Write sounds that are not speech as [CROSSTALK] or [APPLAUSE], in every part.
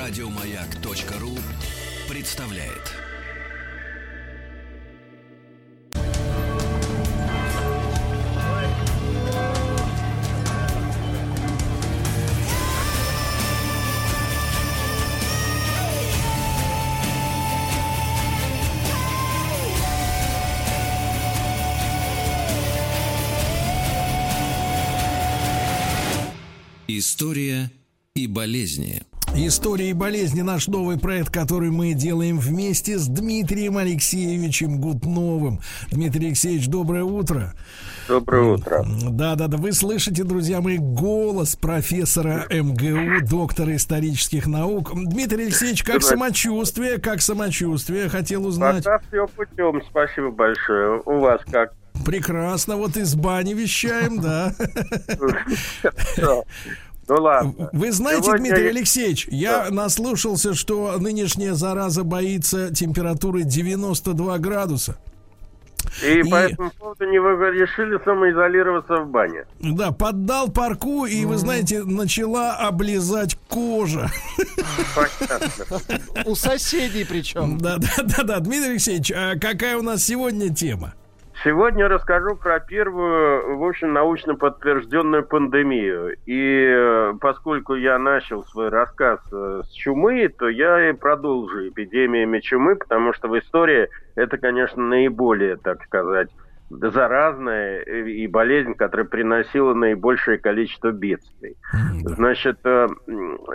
Радиомаяк.ру представляет. История и болезни. История и болезни наш новый проект, который мы делаем вместе с Дмитрием Алексеевичем Гутновым. Дмитрий Алексеевич, доброе утро. Доброе утро. Да, да, да. Вы слышите, друзья мои, голос профессора МГУ, доктора исторических наук. Дмитрий Алексеевич, как самочувствие? Как самочувствие? Хотел узнать. Пока все путем. Спасибо большое. У вас как? Прекрасно. Вот из бани вещаем, да. [LAUGHS] Ну ладно. Вы знаете, Сегодня... Дмитрий Алексеевич, я да. наслушался, что нынешняя зараза боится температуры 92 градуса. И, и по этому поводу не вы решили самоизолироваться в бане. Да, поддал парку, и, вы знаете, начала облизать кожа. У соседей причем. Да, да, да, да. Дмитрий Алексеевич, а какая у нас сегодня тема? Сегодня расскажу про первую, в общем, научно подтвержденную пандемию. И э, поскольку я начал свой рассказ э, с чумы, то я и продолжу эпидемиями чумы, потому что в истории это, конечно, наиболее, так сказать, заразная и болезнь, которая приносила наибольшее количество бедствий. Значит, э,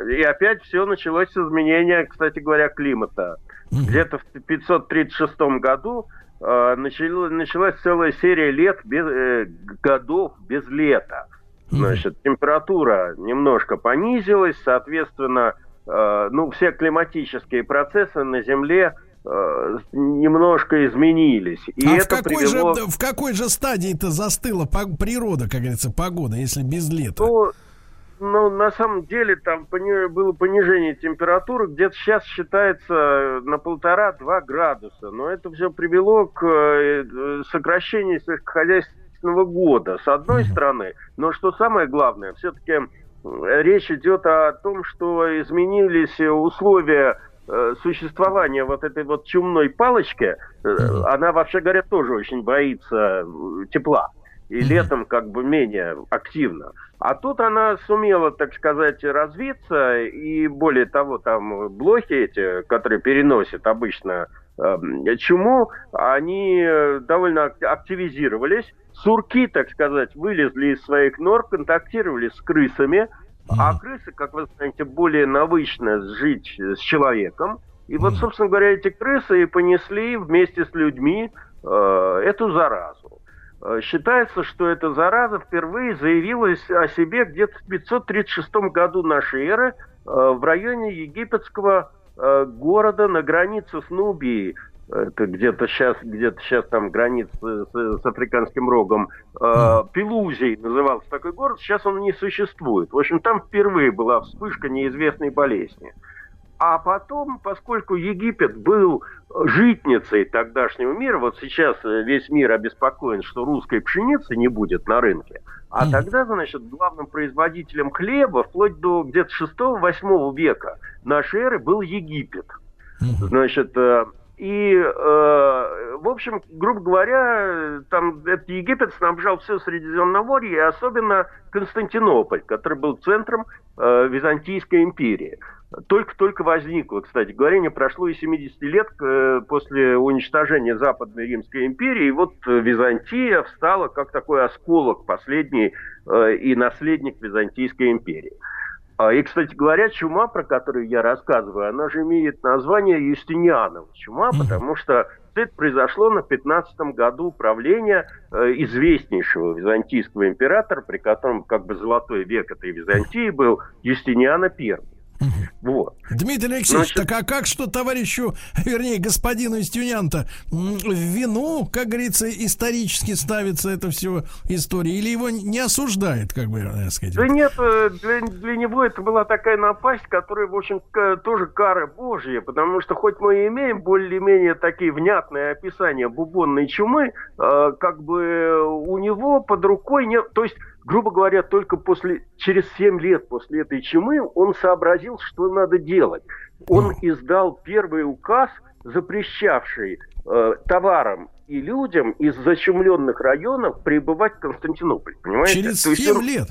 и опять все началось с изменения, кстати говоря, климата. Где-то в 536 году э, началась целая серия лет, без, э, годов без лета. Значит, температура немножко понизилась, соответственно, э, ну, все климатические процессы на Земле э, немножко изменились. И а это в, какой привело... же, в какой же стадии это застыла природа, как говорится, погода, если без лета? Ну, ну, на самом деле там пони... было понижение температуры, где-то сейчас считается на полтора-два градуса. Но это все привело к э, сокращению сельскохозяйственного года, с одной mm-hmm. стороны. Но что самое главное, все-таки речь идет о том, что изменились условия э, существования вот этой вот чумной палочки. Mm-hmm. Она, вообще говоря, тоже очень боится тепла и летом как бы менее активно. А тут она сумела, так сказать, развиться, и более того, там блохи эти, которые переносят обычно э, чуму, они э, довольно активизировались. Сурки, так сказать, вылезли из своих нор, контактировали с крысами, а крысы, как вы знаете, более навычно жить с человеком. И вот, собственно говоря, эти крысы и понесли вместе с людьми э, эту заразу. Э, считается, что эта зараза впервые заявилась о себе где-то в 536 году нашей эры э, в районе египетского э, города на границе с Нубией. Это где-то сейчас, где-то сейчас там граница с, с африканским рогом. Пелузий назывался такой город, сейчас он не существует. В общем, там впервые была вспышка неизвестной болезни. А потом, поскольку Египет был житницей тогдашнего мира, вот сейчас весь мир обеспокоен, что русской пшеницы не будет на рынке, а тогда, значит, главным производителем хлеба вплоть до где-то 6-8 века нашей эры был Египет. Значит, э, и, э, в общем, грубо говоря, там этот Египет снабжал все Средиземноморье, и особенно Константинополь, который был центром э, Византийской империи только-только возникло, кстати говоря, не прошло и 70 лет э, после уничтожения Западной Римской империи, и вот Византия встала как такой осколок последний э, и наследник Византийской империи. А, и, кстати говоря, чума, про которую я рассказываю, она же имеет название Юстинианова чума, потому что это произошло на 15 году правления э, известнейшего византийского императора, при котором как бы золотой век этой Византии был Юстиниана I. Вот. Дмитрий Алексеевич, Значит, так а как что товарищу, вернее, господину из Тюнянта в вину, как говорится, исторически ставится это все история, или его не осуждает, как бы так сказать? Да нет, э, для, для него это была такая напасть, которая, в общем, тоже кара божья, потому что хоть мы имеем более-менее такие внятные описания бубонной чумы, э, как бы у него под рукой нет, то есть грубо говоря, только после, через 7 лет после этой чумы он сообразил, что надо делать. Он издал первый указ, запрещавший э, товарам и людям из зачумленных районов прибывать в Константинополь. Понимаете? Через 7 лет?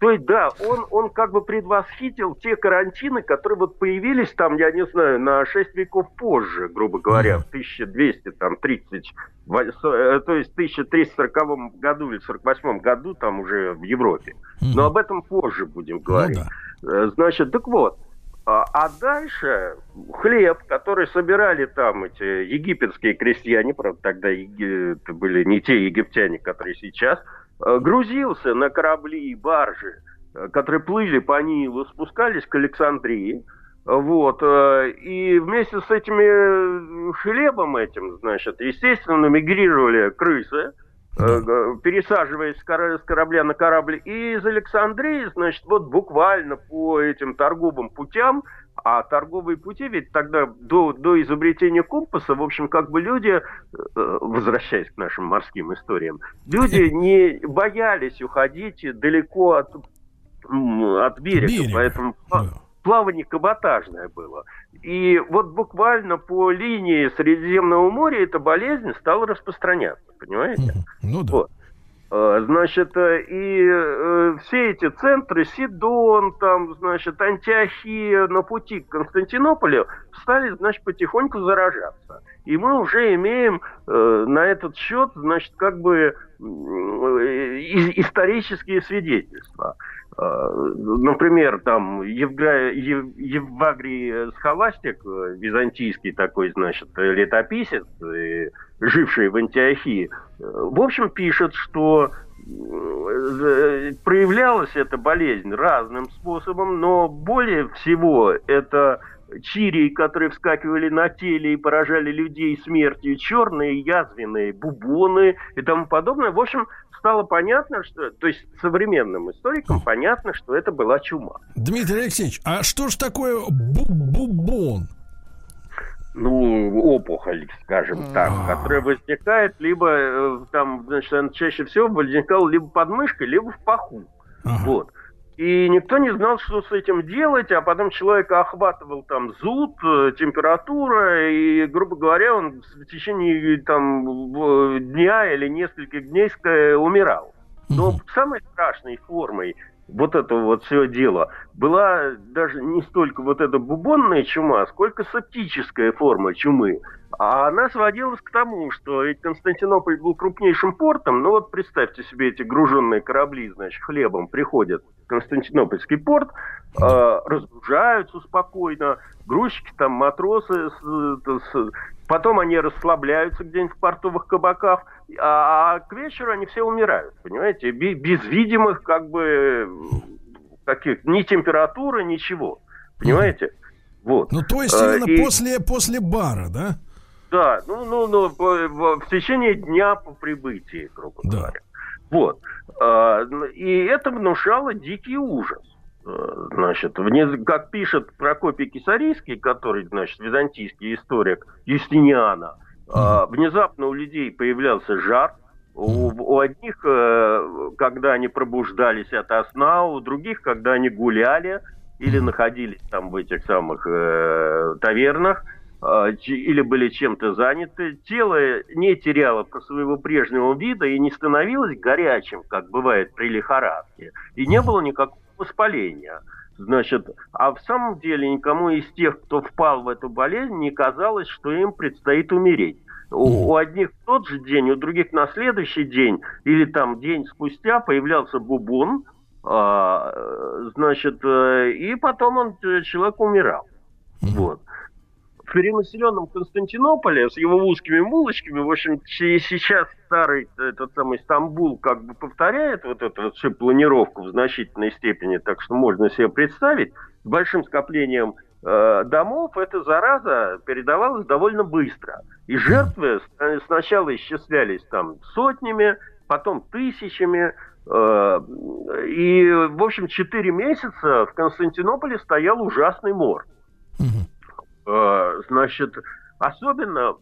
То есть, да, он, он как бы предвосхитил те карантины, которые вот появились там, я не знаю, на 6 веков позже, грубо говоря, в 1230, э, то есть в 1340 году или 48 году там уже в Европе. Но об этом позже будем ну говорить. Ну, да. Э, значит, так вот, а, а дальше хлеб, который собирали там эти египетские крестьяне, правда, тогда это были не те египтяне, которые сейчас, грузился на корабли и баржи, э, которые плыли по Нилу, спускались к Александрии. Вот. Э, и вместе с этими хлебом этим, значит, естественно, мигрировали крысы, пересаживаясь с корабля на корабль. И из Александрии, значит, вот буквально по этим торговым путям а торговые пути ведь тогда до, до изобретения компаса, в общем, как бы люди, э, возвращаясь к нашим морским историям, люди [LAUGHS] не боялись уходить далеко от, от берега, Берег. поэтому плавание каботажное было. И вот буквально по линии Средиземного моря эта болезнь стала распространяться, понимаете? Ну да. Вот. Э, значит, э, и э, все эти центры, Сидон, там, значит, Антиохия на пути к Константинополю стали, значит, потихоньку заражаться. И мы уже имеем на этот счет, значит, как бы исторические свидетельства. Например, там Евгра... Евагрий Схоластик, византийский такой, значит, летописец, живший в Антиохии, в общем, пишет, что э, проявлялась эта болезнь разным способом, но более всего это чирии, которые вскакивали на теле и поражали людей смертью, черные язвенные бубоны и тому подобное. В общем, стало понятно, что, то есть современным историкам понятно, что это была чума. Дмитрий Алексеевич, а что ж такое бубон? Ну, опухоль, скажем так, которая возникает либо э, там, значит, чаще всего возникала либо под мышкой, либо в паху. Ага. Вот. И никто не знал, что с этим делать, а потом человека охватывал там зуд, э, температура, и, грубо говоря, он в течение там дня или нескольких дней умирал. Но самой страшной формой вот это вот все дело, была даже не столько вот эта бубонная чума, сколько септическая форма чумы. А она сводилась к тому, что ведь Константинополь был крупнейшим портом, ну вот представьте себе эти груженные корабли, значит, хлебом приходят в Константинопольский порт, э, разгружаются спокойно, грузчики там, матросы, с, с, потом они расслабляются где-нибудь в портовых кабаках, а, а к вечеру они все умирают, понимаете, без видимых как бы каких ни температуры, ничего, понимаете? Вот. Ну, то есть именно а, и... после, после бара, да? Да, ну, ну, ну, в течение дня по прибытии, грубо да. говоря. Вот. А, и это внушало дикий ужас. А, значит, как пишет Прокопий Кисарийский, который, значит, византийский историк Юстиниана, mm внезапно у людей появлялся жар, у, у одних, э, когда они пробуждались от сна, у других, когда они гуляли или находились там в этих самых э, тавернах, а, или были чем-то заняты, тело не теряло своего прежнего вида и не становилось горячим, как бывает при лихорадке, и не было никакого воспаления. Значит, а в самом деле никому из тех, кто впал в эту болезнь, не казалось, что им предстоит умереть. У, у одних в тот же день, у других на следующий день или там день спустя появлялся бубон, а, значит, э, и потом он, э, человек умирал. Вот перенаселенном Константинополе с его узкими улочками, в общем, сейчас старый этот самый Стамбул как бы повторяет вот эту всю планировку в значительной степени, так что можно себе представить, с большим скоплением э, домов эта зараза передавалась довольно быстро. И жертвы сначала исчислялись там сотнями, потом тысячами, э, и, в общем, четыре месяца в Константинополе стоял ужасный мор. Значит, особенно,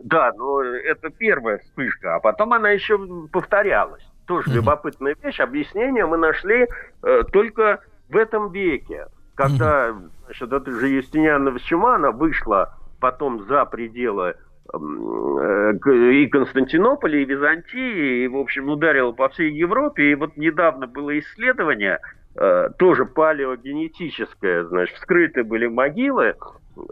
да, но это первая вспышка, а потом она еще повторялась. Тоже угу. любопытная вещь. Объяснение мы нашли э, только в этом веке, когда угу. значит, эта же Юстиниана она вышла потом за пределы э, и Константинополя, и Византии, и, в общем, ударила по всей Европе. И вот недавно было исследование, тоже палеогенетическое, значит, вскрыты были могилы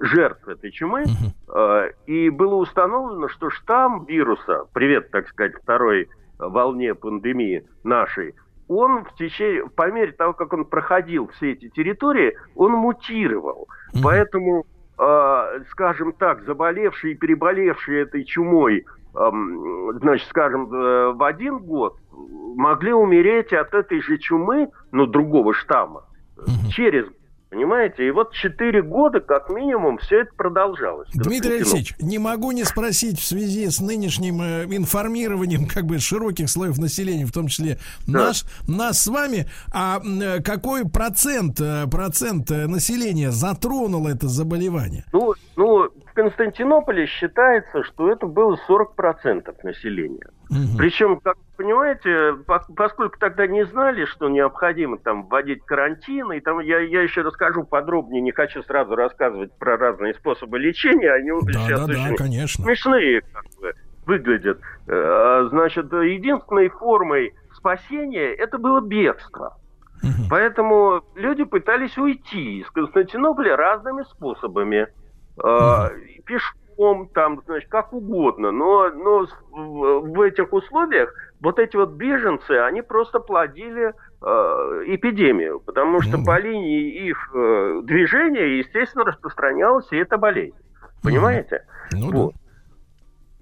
жертв этой чумы, э, и было установлено, что штамм вируса, привет, так сказать, второй волне пандемии нашей, он в течение, по мере того, как он проходил все эти территории, он мутировал. Поэтому, э, скажем так, заболевшие и переболевшие этой чумой, э, значит, скажем, э, в один год могли умереть от этой же чумы, но другого штамма, mm-hmm. через Понимаете? И вот четыре года, как минимум, все это продолжалось. Дмитрий Алексеевич, не могу не спросить в связи с нынешним э, информированием [LAUGHS] как бы широких слоев населения, в том числе да. наш, нас с вами, а э, какой процент, процент населения затронул это заболевание? Ну, ну, в Константинополе считается, что это было 40% населения. Угу. Причем, как вы понимаете, поскольку тогда не знали, что необходимо там вводить карантин, и там я, я еще расскажу подробнее, не хочу сразу рассказывать про разные способы лечения, они да, сейчас да, очень да, конечно. смешные как бы, выглядят. Э, значит, единственной формой спасения это было бегство. Поэтому люди пытались уйти из Константинополя разными способами э, пешком, там, значит, как угодно. Но, но в этих условиях вот эти вот беженцы, они просто плодили э, эпидемию, потому что mm по линии их э, движения, естественно, распространялась и эта болезнь. Понимаете? Ну, вот. да.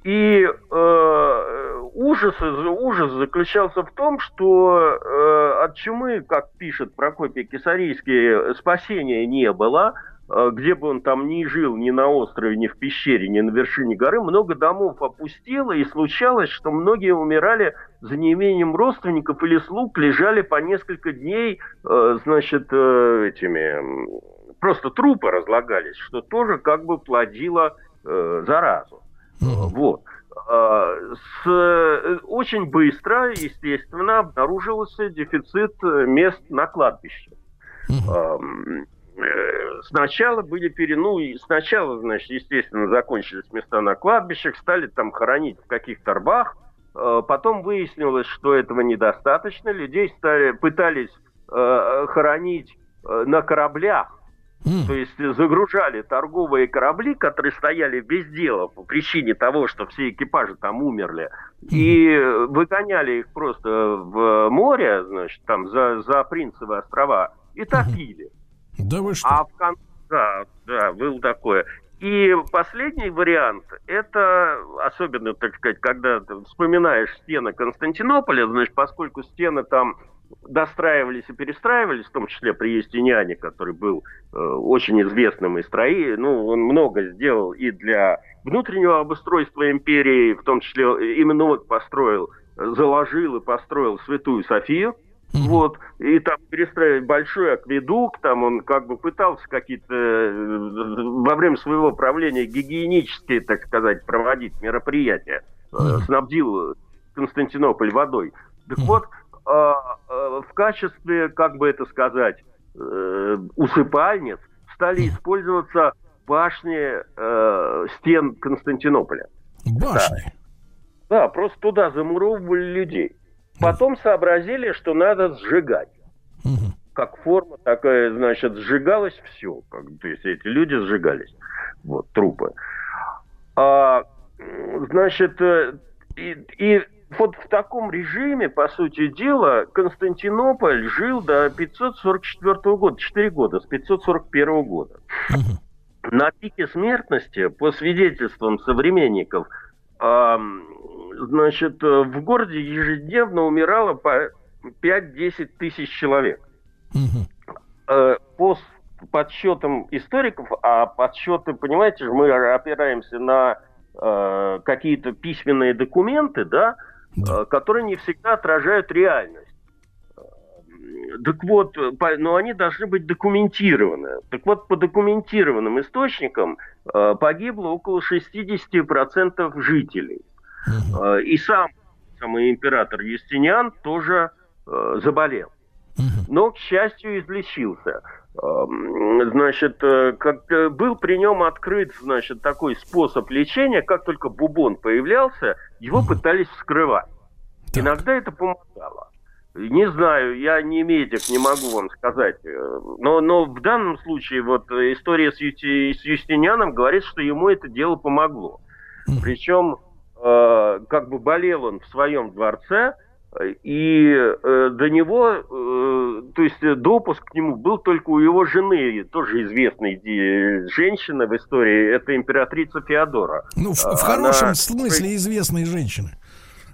И э, ужас, ужас заключался в том, что э, от чумы, как пишет Прокопий Кисарийский, спасения не было – где бы он там ни жил, ни на острове, ни в пещере, ни на вершине горы, много домов опустело, и случалось, что многие умирали за неимением родственников или слуг, лежали по несколько дней, э, значит, э, этими, просто трупы разлагались, что тоже как бы плодило заразу. Вот. С, очень быстро, естественно, обнаружился дефицит мест на кладбище. Э, сначала были пере... ну, сначала, значит, естественно, закончились места на кладбищах, стали там хоронить в каких-то рвах, э, потом выяснилось, что этого недостаточно, людей стали, пытались э, хоронить на кораблях, Mm. То есть загружали торговые корабли, которые стояли без дела по причине того, что все экипажи там умерли, mm. и выгоняли их просто в море, значит, там за, за Принцевые острова, и топили. Mm. Да вы что? А в конце, да, да, был такое. И последний вариант, это особенно, так сказать, когда вспоминаешь стены Константинополя, значит, поскольку стены там достраивались и перестраивались, в том числе при Естиняне, который был э, очень известным и строи, ну, он много сделал и для внутреннего обустройства империи, в том числе именно вот построил, заложил и построил Святую Софию, Mm-hmm. Вот, и там перестраивать большой акведук, там он как бы пытался какие-то э, во время своего правления гигиенические, так сказать, проводить мероприятия, mm-hmm. снабдил Константинополь водой. Так mm-hmm. вот, а, а, в качестве, как бы это сказать, э, усыпальниц стали использоваться башни э, стен Константинополя. Башни? Да. да, просто туда замуровывали людей. Потом сообразили, что надо сжигать. Угу. Как форма такая, значит, сжигалось все. Как, то есть эти люди сжигались. Вот, трупы. А, значит, э, и, и вот в таком режиме, по сути дела, Константинополь жил до 544 года, 4 года, с 541 года. Угу. На пике смертности, по свидетельствам современников, значит, э, в городе ежедневно умирало по 5-10 тысяч человек. Угу. По подсчетам историков, а подсчеты, понимаете, мы опираемся на э, какие-то письменные документы, да, да. Э, которые не всегда отражают реальность. Так вот, по, но они должны быть документированы. Так вот, по документированным источникам э, погибло около 60% жителей. Uh-huh. И сам самый император Юстиниан тоже э, заболел. Но, к счастью, излечился. Эм, значит, э, как был при нем открыт, значит, такой способ лечения, как только бубон появлялся, его пытались вскрывать. Так. Иногда это помогало. Не знаю, я не медик, не могу вам сказать. Э, но, но в данном случае вот история с, Юти, с Юстинианом говорит, что ему это дело помогло. Причем э, как бы болел он в своем дворце, и э, до него, э, то есть допуск к нему был только у его жены, тоже известной женщины в истории, это императрица Феодора. Ну, в, в хорошем смысле известной женщины.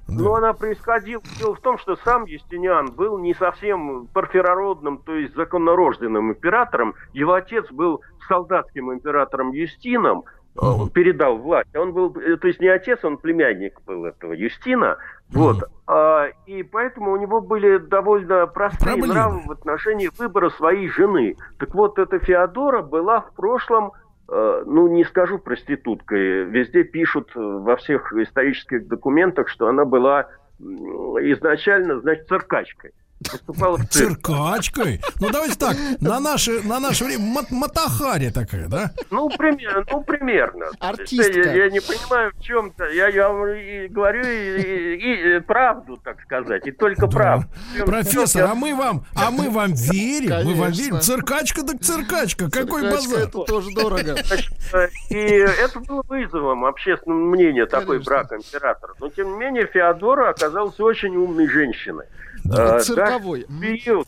Да. Но она происходила. Дело в том, что сам Юстиниан был не совсем парфирородным, то есть законнорожденным императором. Его отец был солдатским императором Юстином, uh передал власть. Он был, э, то есть не отец, он племянник был этого Юстина. uh Вот. А, и поэтому у него были довольно простые Проблемы. нравы в отношении выбора своей жены. Так вот, эта Феодора была в прошлом Э, ну, не скажу проституткой, везде пишут во всех исторических документах, что она была изначально, значит, циркачкой выступала в цирке. Циркачкой? Ну, давайте так, на наше, на наше время мат Матахари такая, да? Ну, примерно. Ну, примерно. Артистка. Я, я не понимаю в чем-то. Я, я и говорю и, и, и правду, так сказать, и только да. правду. Профессор, а мы вам, а мы вам [LAUGHS] верим, Конечно. мы вам верим. Циркачка так циркачка, какой циркачка базар? это тоже дорого. И это было вызовом общественного мнения, такой брак императора. Но, тем не менее, Феодора оказалась очень умной женщиной. Да, а, цирковой. Да, период.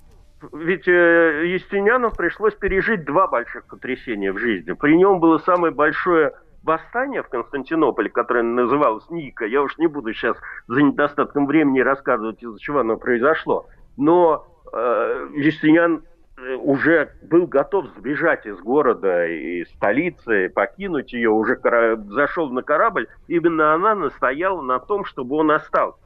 Ведь э, Юстиниану пришлось пережить два больших потрясения в жизни. При нем было самое большое восстание в Константинополе, которое называлось Ника. Я уж не буду сейчас за недостатком времени рассказывать, из-за чего оно произошло. Но э, Юстиниан э, уже был готов сбежать из города и столицы, покинуть ее, уже зашел на корабль. Именно она настояла на том, чтобы он остался.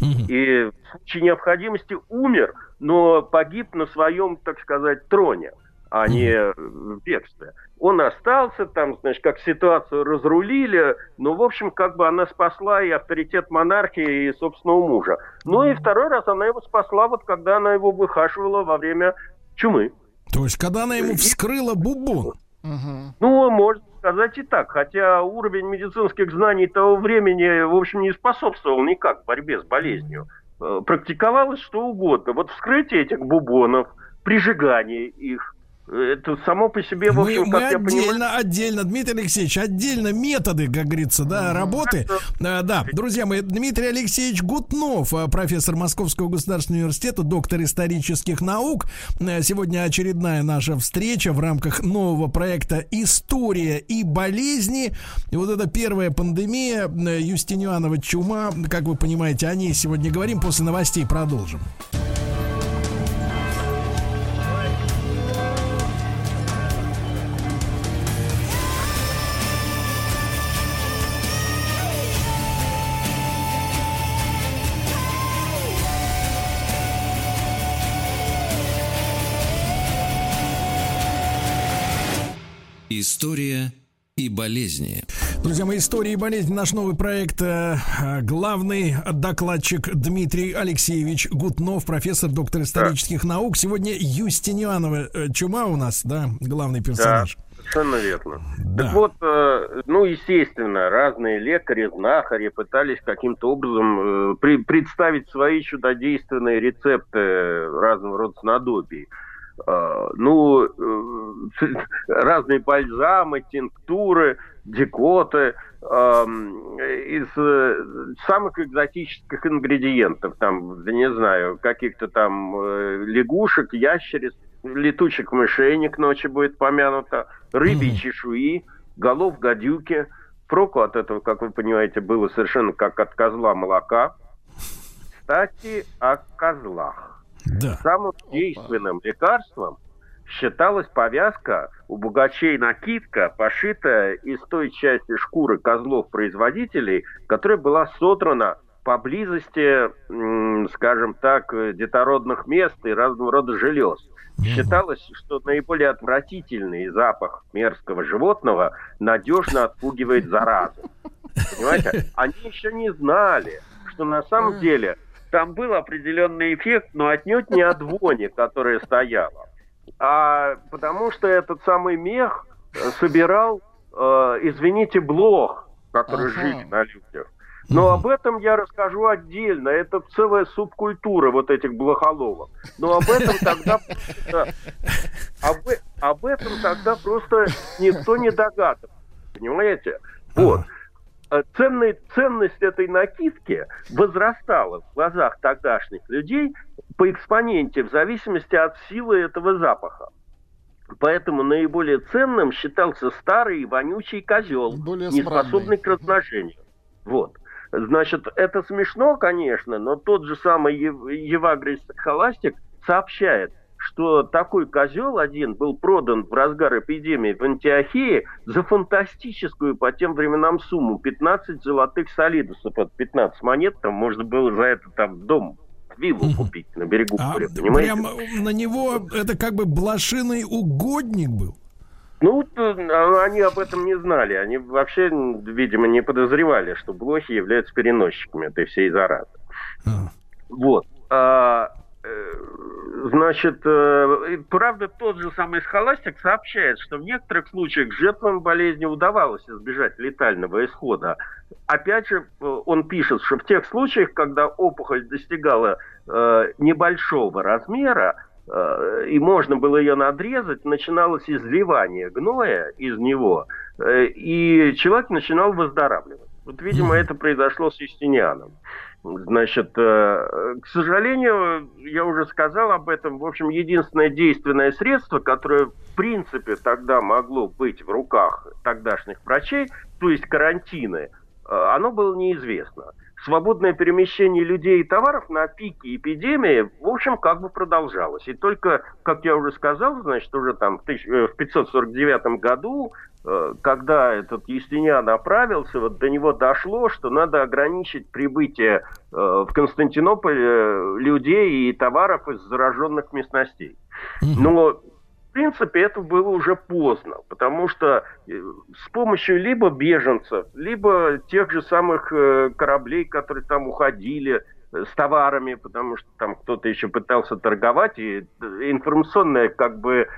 И в случае необходимости умер, но погиб на своем, так сказать, троне, а не в бегстве. Он остался там, значит, как ситуацию разрулили, но, в общем, как бы она спасла и авторитет монархии, и собственного мужа. Ну и второй раз она его спасла, вот когда она его выхаживала во время чумы. То есть, когда она ему вскрыла бубон? Ну, может сказать и так. Хотя уровень медицинских знаний того времени, в общем, не способствовал никак борьбе с болезнью. Э, практиковалось что угодно. Вот вскрытие этих бубонов, прижигание их, это само по себе, в общем, мы, как мы я отдельно, понимаю... отдельно, Дмитрий Алексеевич, отдельно методы, как говорится, да, работы. Да, да, друзья мои, Дмитрий Алексеевич Гутнов, э, профессор Московского государственного университета, доктор исторических наук. Э, сегодня очередная наша встреча в рамках нового проекта «История и болезни». И вот это первая пандемия, э, Юстинианова чума, как вы понимаете, о ней сегодня говорим, после новостей продолжим. История и болезни. Друзья мои, история и болезни. Наш новый проект. Э, главный докладчик Дмитрий Алексеевич Гутнов, профессор, доктор исторических да. наук. Сегодня Юстинианова э, чума у нас, да, главный персонаж. Да. Совершенно верно. Да. Так вот, э, ну, естественно, разные лекари, знахари пытались каким-то образом э, при, представить свои чудодейственные рецепты разного рода снадобий. А, ну, э, [LAUGHS] разные бальзамы, тинктуры, декоты из э, самых экзотических ингредиентов, там, не знаю, каких-то там э, лягушек, ящериц, летучих мышей к ночи будет помянуто, рыбьи mm. чешуи, голов гадюки. Проку от этого, как вы понимаете, было совершенно как от козла молока. Кстати, о козлах. Да. Самым действенным лекарством считалась повязка у богачей накидка, пошитая из той части шкуры козлов-производителей, которая была содрана поблизости, скажем так, детородных мест и разного рода желез. Считалось, что наиболее отвратительный запах мерзкого животного надежно отпугивает заразу. Понимаете? Они еще не знали, что на самом деле там был определенный эффект, но отнюдь не от вони, которая стояла, а потому что этот самый мех собирал, э, извините, блох, который ага. жили на людях. Но об этом я расскажу отдельно. Это целая субкультура вот этих блохоловок. Но об этом тогда об, об этом тогда просто никто не догадывался. Понимаете? Вот. Э, ценный, ценность этой накидки возрастала в глазах тогдашних людей по экспоненте в зависимости от силы этого запаха. Поэтому наиболее ценным считался старый вонючий козел, Более не способный к размножению. Вот. Значит, это смешно, конечно, но тот же самый Евагрис Холастик сообщает, что такой козел один был продан в разгар эпидемии в Антиохии за фантастическую по тем временам сумму 15 золотых солидусов. от 15 монет, там можно было за это там дом виллу купить на берегу а понимаете? Прям на него это как бы блошиный угодник был? Ну, а они об этом не знали. Они вообще, видимо, не подозревали, что блохи являются переносчиками этой всей заразы. А. Вот. А, э, значит, э, правда, тот же самый схоластик сообщает, что в некоторых случаях жертвам болезни удавалось избежать летального исхода. Опять же, э, он пишет, что в тех случаях, когда опухоль достигала э, небольшого размера, Э, и можно было ее надрезать, начиналось изливание гноя из него, э, и человек начинал выздоравливать. Вот, видимо, это произошло с Юстинианом. Значит, э, к сожалению, я уже сказал об этом, в общем, единственное действенное средство, которое, в принципе, тогда могло быть в руках тогдашних врачей, то есть карантины, оно было неизвестно свободное перемещение людей и товаров на пике эпидемии, в общем, как бы продолжалось. И только, как я уже сказал, значит, уже там в 549 э, году, э, когда этот Юстиниан оправился, вот до него дошло, что надо ограничить прибытие э, в Константинополь людей и товаров из зараженных местностей. Но принципе, это было уже поздно, потому что э, с помощью либо беженцев, либо тех же самых э, кораблей, которые там уходили э, с товарами, потому что там кто-то еще пытался торговать, и информационная, как бы,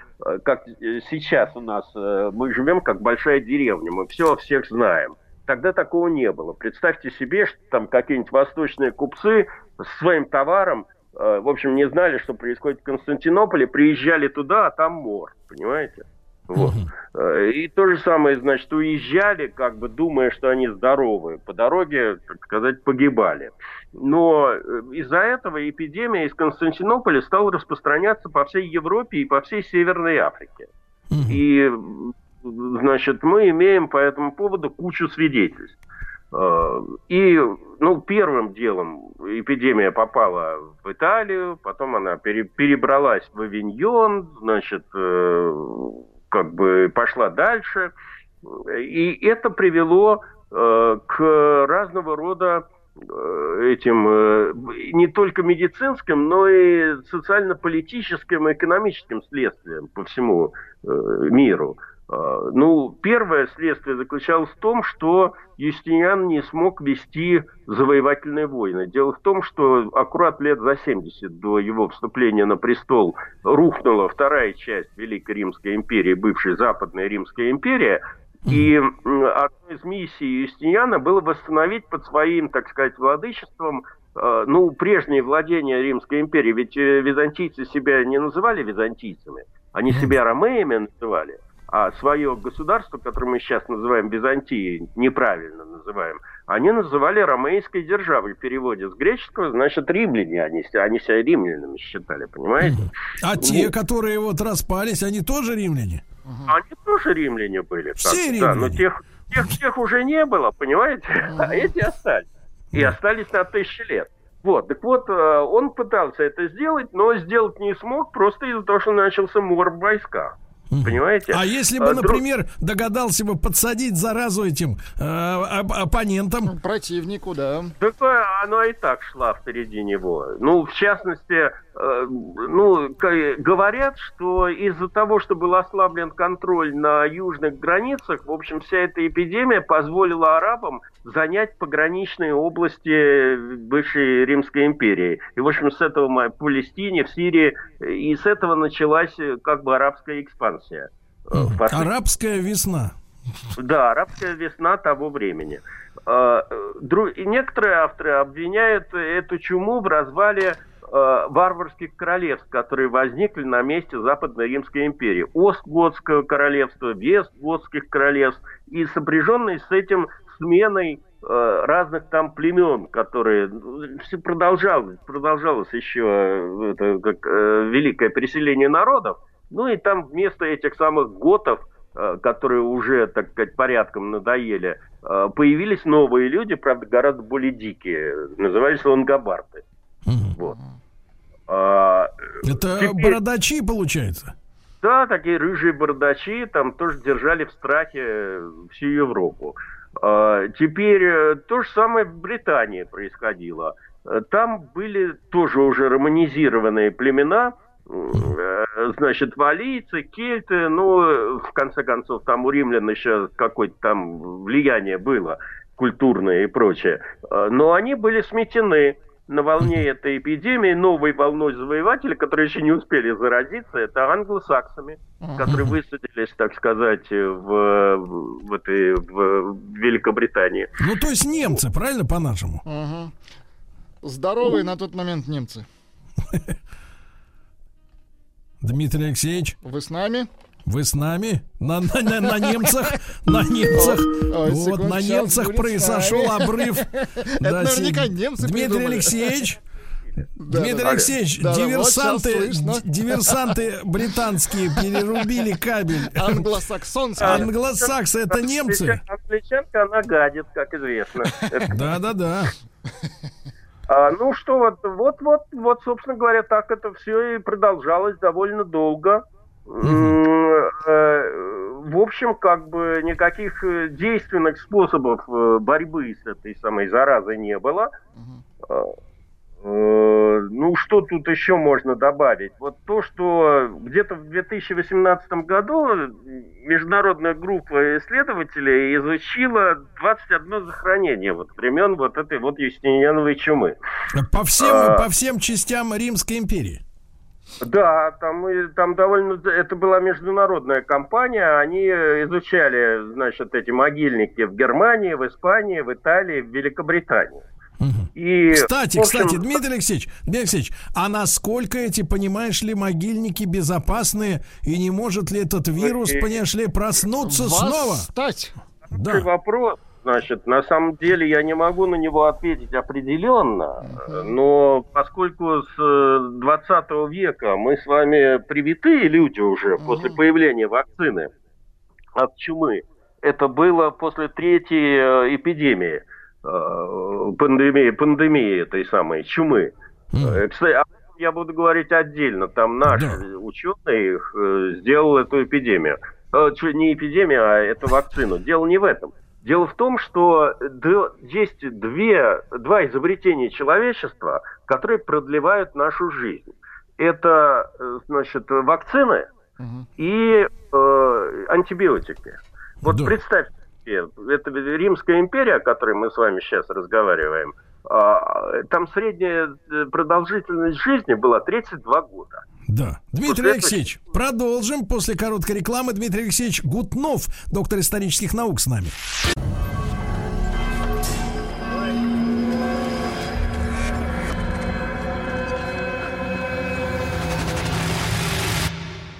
как сейчас у нас, мы живем как большая деревня, мы все о всех знаем. Тогда такого не было. Представьте себе, что там какие-нибудь восточные купцы с своим товаром – Э, в общем, не знали, что происходит в Константинополе, приезжали туда, а там мор, понимаете? Вот. Э, и то же самое, значит, уезжали, как бы думая, что они здоровы. По дороге, так сказать, погибали. Но э, из-за этого эпидемия из Константинополя стала распространяться по всей Европе и по всей Северной Африке. И, значит, мы имеем по этому поводу кучу свидетельств. Э, и, ну, первым делом эпидемия попала в Италию, потом она перебралась в Авиньон, значит, как бы пошла дальше. И это привело э, к разного рода этим не только медицинским, но и социально-политическим и экономическим следствиям по всему миру. А, ну, первое следствие заключалось в том, что Юстиниан не смог вести завоевательные войны. Дело в том, что аккурат лет за 70 до его вступления на престол рухнула вторая часть Великой Римской империи, бывшей Западная Римская империя, и одной из миссий Юстиниана было восстановить под своим, так сказать, владычеством а, ну, прежние владения Римской империи. Ведь э, византийцы себя не называли византийцами, они себя ромеями называли а свое государство, которое мы сейчас называем Византией, неправильно называем, они называли ромейской державой в переводе с греческого, значит, римляне, они, они себя римлянами считали, понимаете? А вот. те, которые вот распались, они тоже римляне? Они тоже римляне были. Все так, римляне? Да, но тех, тех, тех уже не было, понимаете? А эти остались. И остались на тысячи лет. Вот, так вот, э, он пытался это сделать, но сделать не смог, просто из-за того, что начался мор в войсках. Понимаете? А если бы, а, например, догадался бы подсадить заразу этим э, оппонентам? Противнику, да. Так оно и так шла впереди него. Ну, в частности, ну, говорят, что из-за того, что был ослаблен контроль на южных границах, в общем, вся эта эпидемия позволила арабам занять пограничные области бывшей Римской империи. И, в общем, с этого в Палестине, в Сирии, и с этого началась как бы арабская экспансия. Арабская весна. Да, арабская весна того времени. Э, и некоторые авторы обвиняют эту чуму в развале э, варварских королевств, которые возникли на месте Западной Римской империи. Остготского королевства, Вестготских королевств и сопряженной с этим сменой э, разных там племен, которые ну, все продолжалось, продолжалось еще это, как, великое переселение народов. Ну и там вместо этих самых готов – Э, которые уже, так сказать, порядком надоели, э, появились новые люди, правда, гораздо более дикие. Назывались лонгобарты. Угу. Вот. А, Это теперь... бородачи, получается? Да, такие рыжие бородачи там тоже держали в страхе всю Европу. А, теперь э, то же самое в Британии происходило. Там были тоже уже романизированные племена – Э, значит, валийцы, кельты, ну, в конце концов, там у римлян еще какое-то там влияние было культурное и прочее. Э, но они были сметены на волне этой эпидемии новой волной завоевателей, которые еще не успели заразиться, это англосаксами, которые высадились, так сказать, в, в, этой, в Великобритании. Ну, то есть немцы, правильно, по-нашему? Здоровые на тот момент немцы. [LAUGHS] Дмитрий Алексеевич. Вы с нами? Вы с нами? На, на, на, на немцах? На немцах? Ой, вот, на немцах произошел обрыв. Это наверняка немцы Дмитрий Алексеевич, да, Дмитрий да, Алексеевич, да, диверсанты, вот диверсанты британские перерубили кабель. Англосаксонцы. Англосаксы это немцы. Англичанка, она гадит, как известно. Да, да, да. А, ну что, вот, вот, вот, вот, собственно говоря, так это все и продолжалось довольно долго. Mm-hmm. В общем, как бы никаких э, действенных способов э, борьбы с этой самой заразой не было. Э, ну, что тут еще можно добавить? Вот то, что где-то в 2018 году международная группа исследователей изучила 21 захоронение вот времен вот этой вот Юстиниановой чумы. По всем, а, по всем частям Римской империи? Да, там, там довольно... Это была международная компания. Они изучали, значит, эти могильники в Германии, в Испании, в Италии, в Великобритании. И, кстати, общем... кстати, Дмитрий Алексеевич, Дмитрий Алексеевич, а насколько эти, понимаешь ли, могильники безопасные, и не может ли этот вирус, и... понимаешь ли, проснуться Восстать. снова? Да. вопрос. Значит, на самом деле я не могу на него ответить определенно, но поскольку с 20 э, века мы с вами привитые люди уже после появления вакцины от чумы, это было после третьей э, эпидемии – Э, пандемии, пандемии этой самой чумы. Кстати, я буду говорить отдельно. Там наш да. ученый сделал эту эпидемию. Не эпидемию, а эту вакцину. Дело не в этом. Дело в том, что есть две, два изобретения человечества, которые продлевают нашу жизнь. Это, значит, вакцины угу. и э, антибиотики. Вот да. представьте это Римская империя, о которой мы с вами сейчас разговариваем, а, там средняя э, продолжительность жизни была 32 года. Да. Дмитрий вот Алексеевич, это... продолжим после короткой рекламы. Дмитрий Алексеевич Гутнов, доктор исторических наук с нами.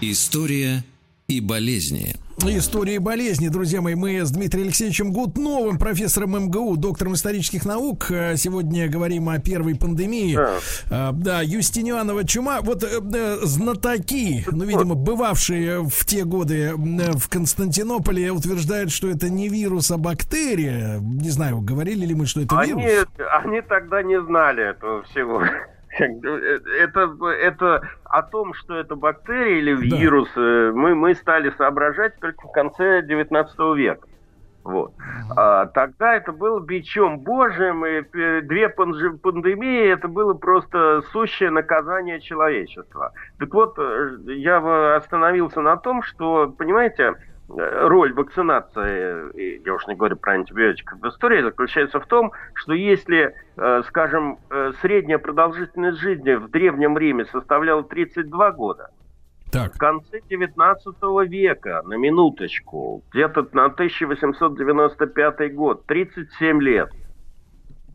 История и болезни. Истории болезни, друзья мои. Мы с Дмитрием Алексеевичем Гутновым, профессором МГУ, доктором исторических наук. Э, сегодня говорим о первой пандемии. Да, а, да Юстинианова чума. Вот э, знатоки, ну, видимо, бывавшие в те годы в Константинополе, утверждают, что это не вирус, а бактерия. Не знаю, говорили ли мы, что это они, вирус. Они тогда не знали этого всего. Это, это о том, что это бактерия или вирус, да. мы, мы стали соображать только в конце 19 века. Вот. А, тогда это было бичом божьим, и две пандемии это было просто сущее наказание человечества. Так вот, э, я остановился на том, что, понимаете, роль вакцинации, я уж не говорю про антибиотиков в истории, заключается в том, что если, э, скажем, э, средняя продолжительность жизни в Древнем Риме составляла 32 года, так. В конце 19 века, на минуточку, где-то на 1895 год, 37 лет.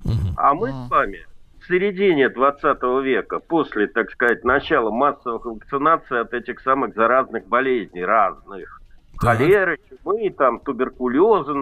Угу. А мы с вами в середине 20 века, после, так сказать, начала массовых вакцинаций от этих самых заразных болезней разных. Холеры, чумы, там, туберкулеза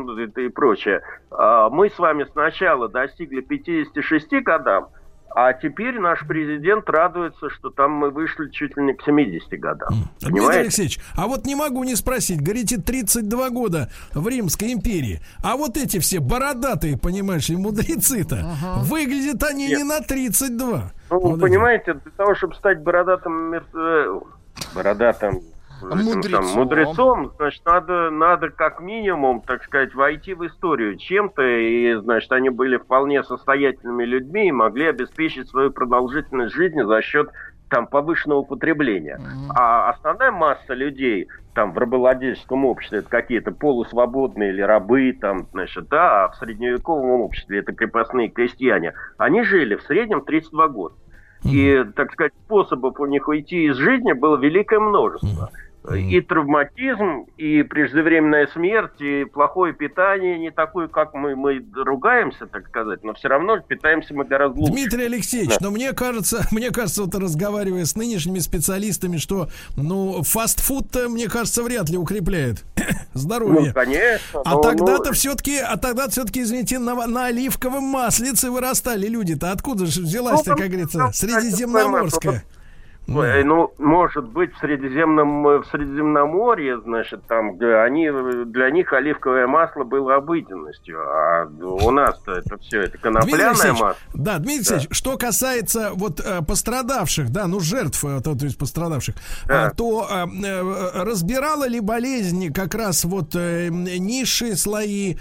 и прочее, а мы с вами сначала достигли 56 годам, а теперь наш президент радуется, что там мы вышли чуть ли не к 70 годам. Дмитрий Алексеевич, а вот не могу не спросить, говорите, 32 года в Римской империи, а вот эти все бородатые, понимаешь, и мудрецы-то, ага. выглядят они Нет. не на 32. Ну, вот понимаете, эти. для того, чтобы стать бородатым, э, бородатым мудрецом. Там, мудрецом, значит, надо, надо как минимум, так сказать, войти в историю чем-то, и, значит, они были вполне состоятельными людьми и могли обеспечить свою продолжительность жизни за счет там повышенного потребления. Mm-hmm. А основная масса людей там в рабовладельческом обществе это какие-то полусвободные или рабы, там, значит, да, а в средневековом обществе это крепостные крестьяне. Они жили в среднем 32 года. Mm-hmm. И, так сказать, способов у них уйти из жизни было великое множество. Mm-hmm. И травматизм, и преждевременная смерть, и плохое питание, не такое, как мы, мы ругаемся, так сказать, но все равно питаемся мы гораздо лучше. Дмитрий Алексеевич, да. но мне кажется, [LAUGHS] мне кажется, вот разговаривая с нынешними специалистами, что, ну, фастфуд, мне кажется, вряд ли укрепляет [COUGHS] здоровье. Ну, конечно. А тогда-то ну... все-таки, а тогда все-таки, извините, на, на оливковом маслице вырастали люди-то. Откуда же взялась-то, ну, как говорится, средиземноморская? Ну, ну, может быть, в Средиземном, в Средиземноморье, значит, там, они, для них оливковое масло было обыденностью, а у нас-то это все, это конопляное масло. Да, Дмитрий Алексеевич, да. что касается вот э, пострадавших, да, ну, жертв, э, то, то есть пострадавших, да. То разбирала ли болезнь как раз вот низшие слои,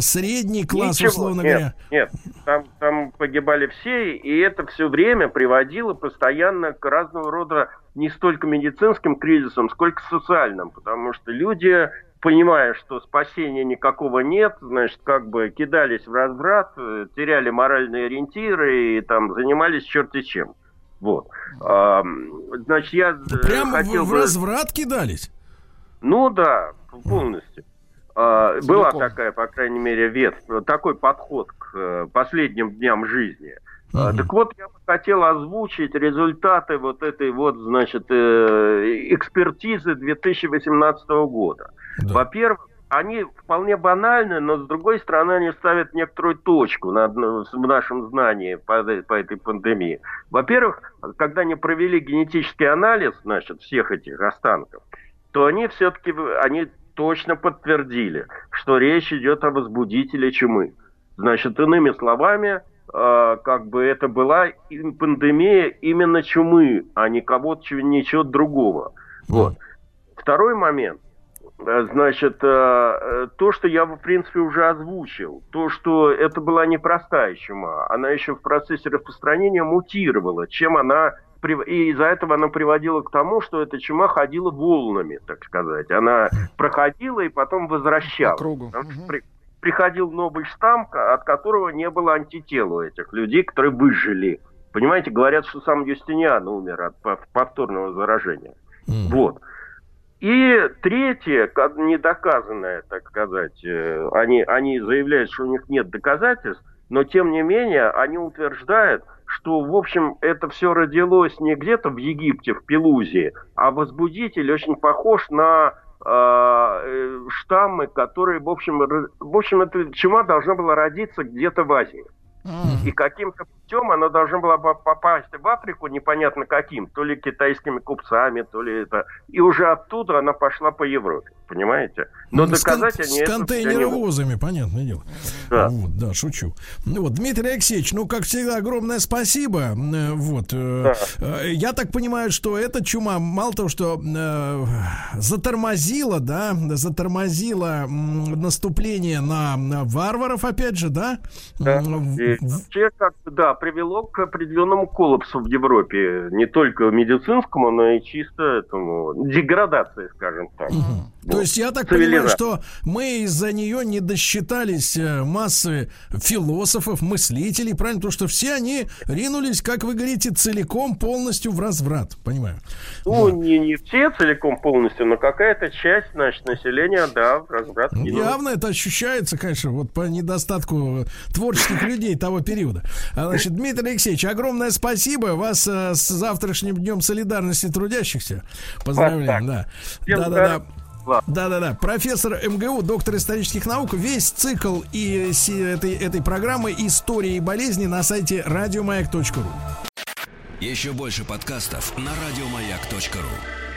средний класс, Ничего, условно нет, говоря? Нет, там, там погибали все, и это все время приводило постоянно к разного рода не столько медицинским кризисом, сколько социальным, потому что люди, понимая, что спасения никакого нет, значит, как бы кидались в разврат, э, теряли моральные ориентиры и там занимались черти чем. Вот. А, значит, я э, Прямо хотел в, в разврат кидались? Ну да, полностью. А, была такая, по крайней мере, ветвь, такой подход к э, последним дням жизни – Uh-huh. Так вот, я бы хотел озвучить результаты вот этой вот, значит, э, экспертизы 2018 года. Да. Во-первых, они вполне банальны, но с другой стороны они ставят некоторую точку на, в нашем знании по, по этой пандемии. Во-первых, когда они провели генетический анализ, значит, всех этих останков, то они все-таки они точно подтвердили, что речь идет о возбудителе чумы. Значит, иными словами, как бы это была пандемия именно чумы, а не кого-то ничего другого. Вот. Второй момент. Э, значит, э, э, то, что я, в принципе, уже озвучил, то, что это была непростая чума, она еще в процессе распространения мутировала, чем она и из-за этого она приводила к тому, что эта чума ходила волнами, так сказать. Она проходила и потом возвращалась. По кругу приходил новый штамм, от которого не было антител у этих людей, которые выжили. Понимаете, говорят, что сам Юстиниан умер от повторного заражения. Mm. Вот. И третье, недоказанное, так сказать, э, они, они заявляют, что у них нет доказательств, но тем не менее они утверждают, что, в общем, это все родилось не где-то в Египте, в Пелузии, а возбудитель очень похож на штаммы, которые, в общем, в общем, эта чума должна была родиться где-то в Азии. И каким-то путем она должна была попасть в Африку непонятно каким, то ли китайскими купцами, то ли это. И уже оттуда она пошла по Европе, понимаете? Но с доказать кон- они с контейнеровозами, понятное дело. Да. Вот, да, шучу. Ну вот, Дмитрий Алексеевич, ну, как всегда, огромное спасибо. Э, вот. Э, да. Э, я так понимаю, что эта чума, мало того, что э, затормозила, да, затормозила наступление на, на варваров, опять же, да? Да. И вообще, как да, привело к определенному коллапсу в Европе. Не только медицинскому, но и чисто этому деградации, скажем так. Угу. Вот. То есть я так понимаю, что мы из-за нее не досчитались э, массы философов, мыслителей, правильно? Потому что все они ринулись, как вы говорите, целиком, полностью в разврат, понимаю. Ну, да. не, не все целиком полностью, но какая-то часть, значит, населения, да, в разврат. Ну, явно это ощущается, конечно, вот по недостатку творческих людей того периода. А, значит, Дмитрий Алексеевич, огромное спасибо. Вас э, с завтрашним днем солидарности трудящихся. Поздравляем, да. Да-да-да. Да-да-да. Профессор МГУ, доктор исторических наук. Весь цикл и этой, этой программы «Истории и болезни» на сайте радиомаяк.ру. Еще больше подкастов на радиомаяк.ру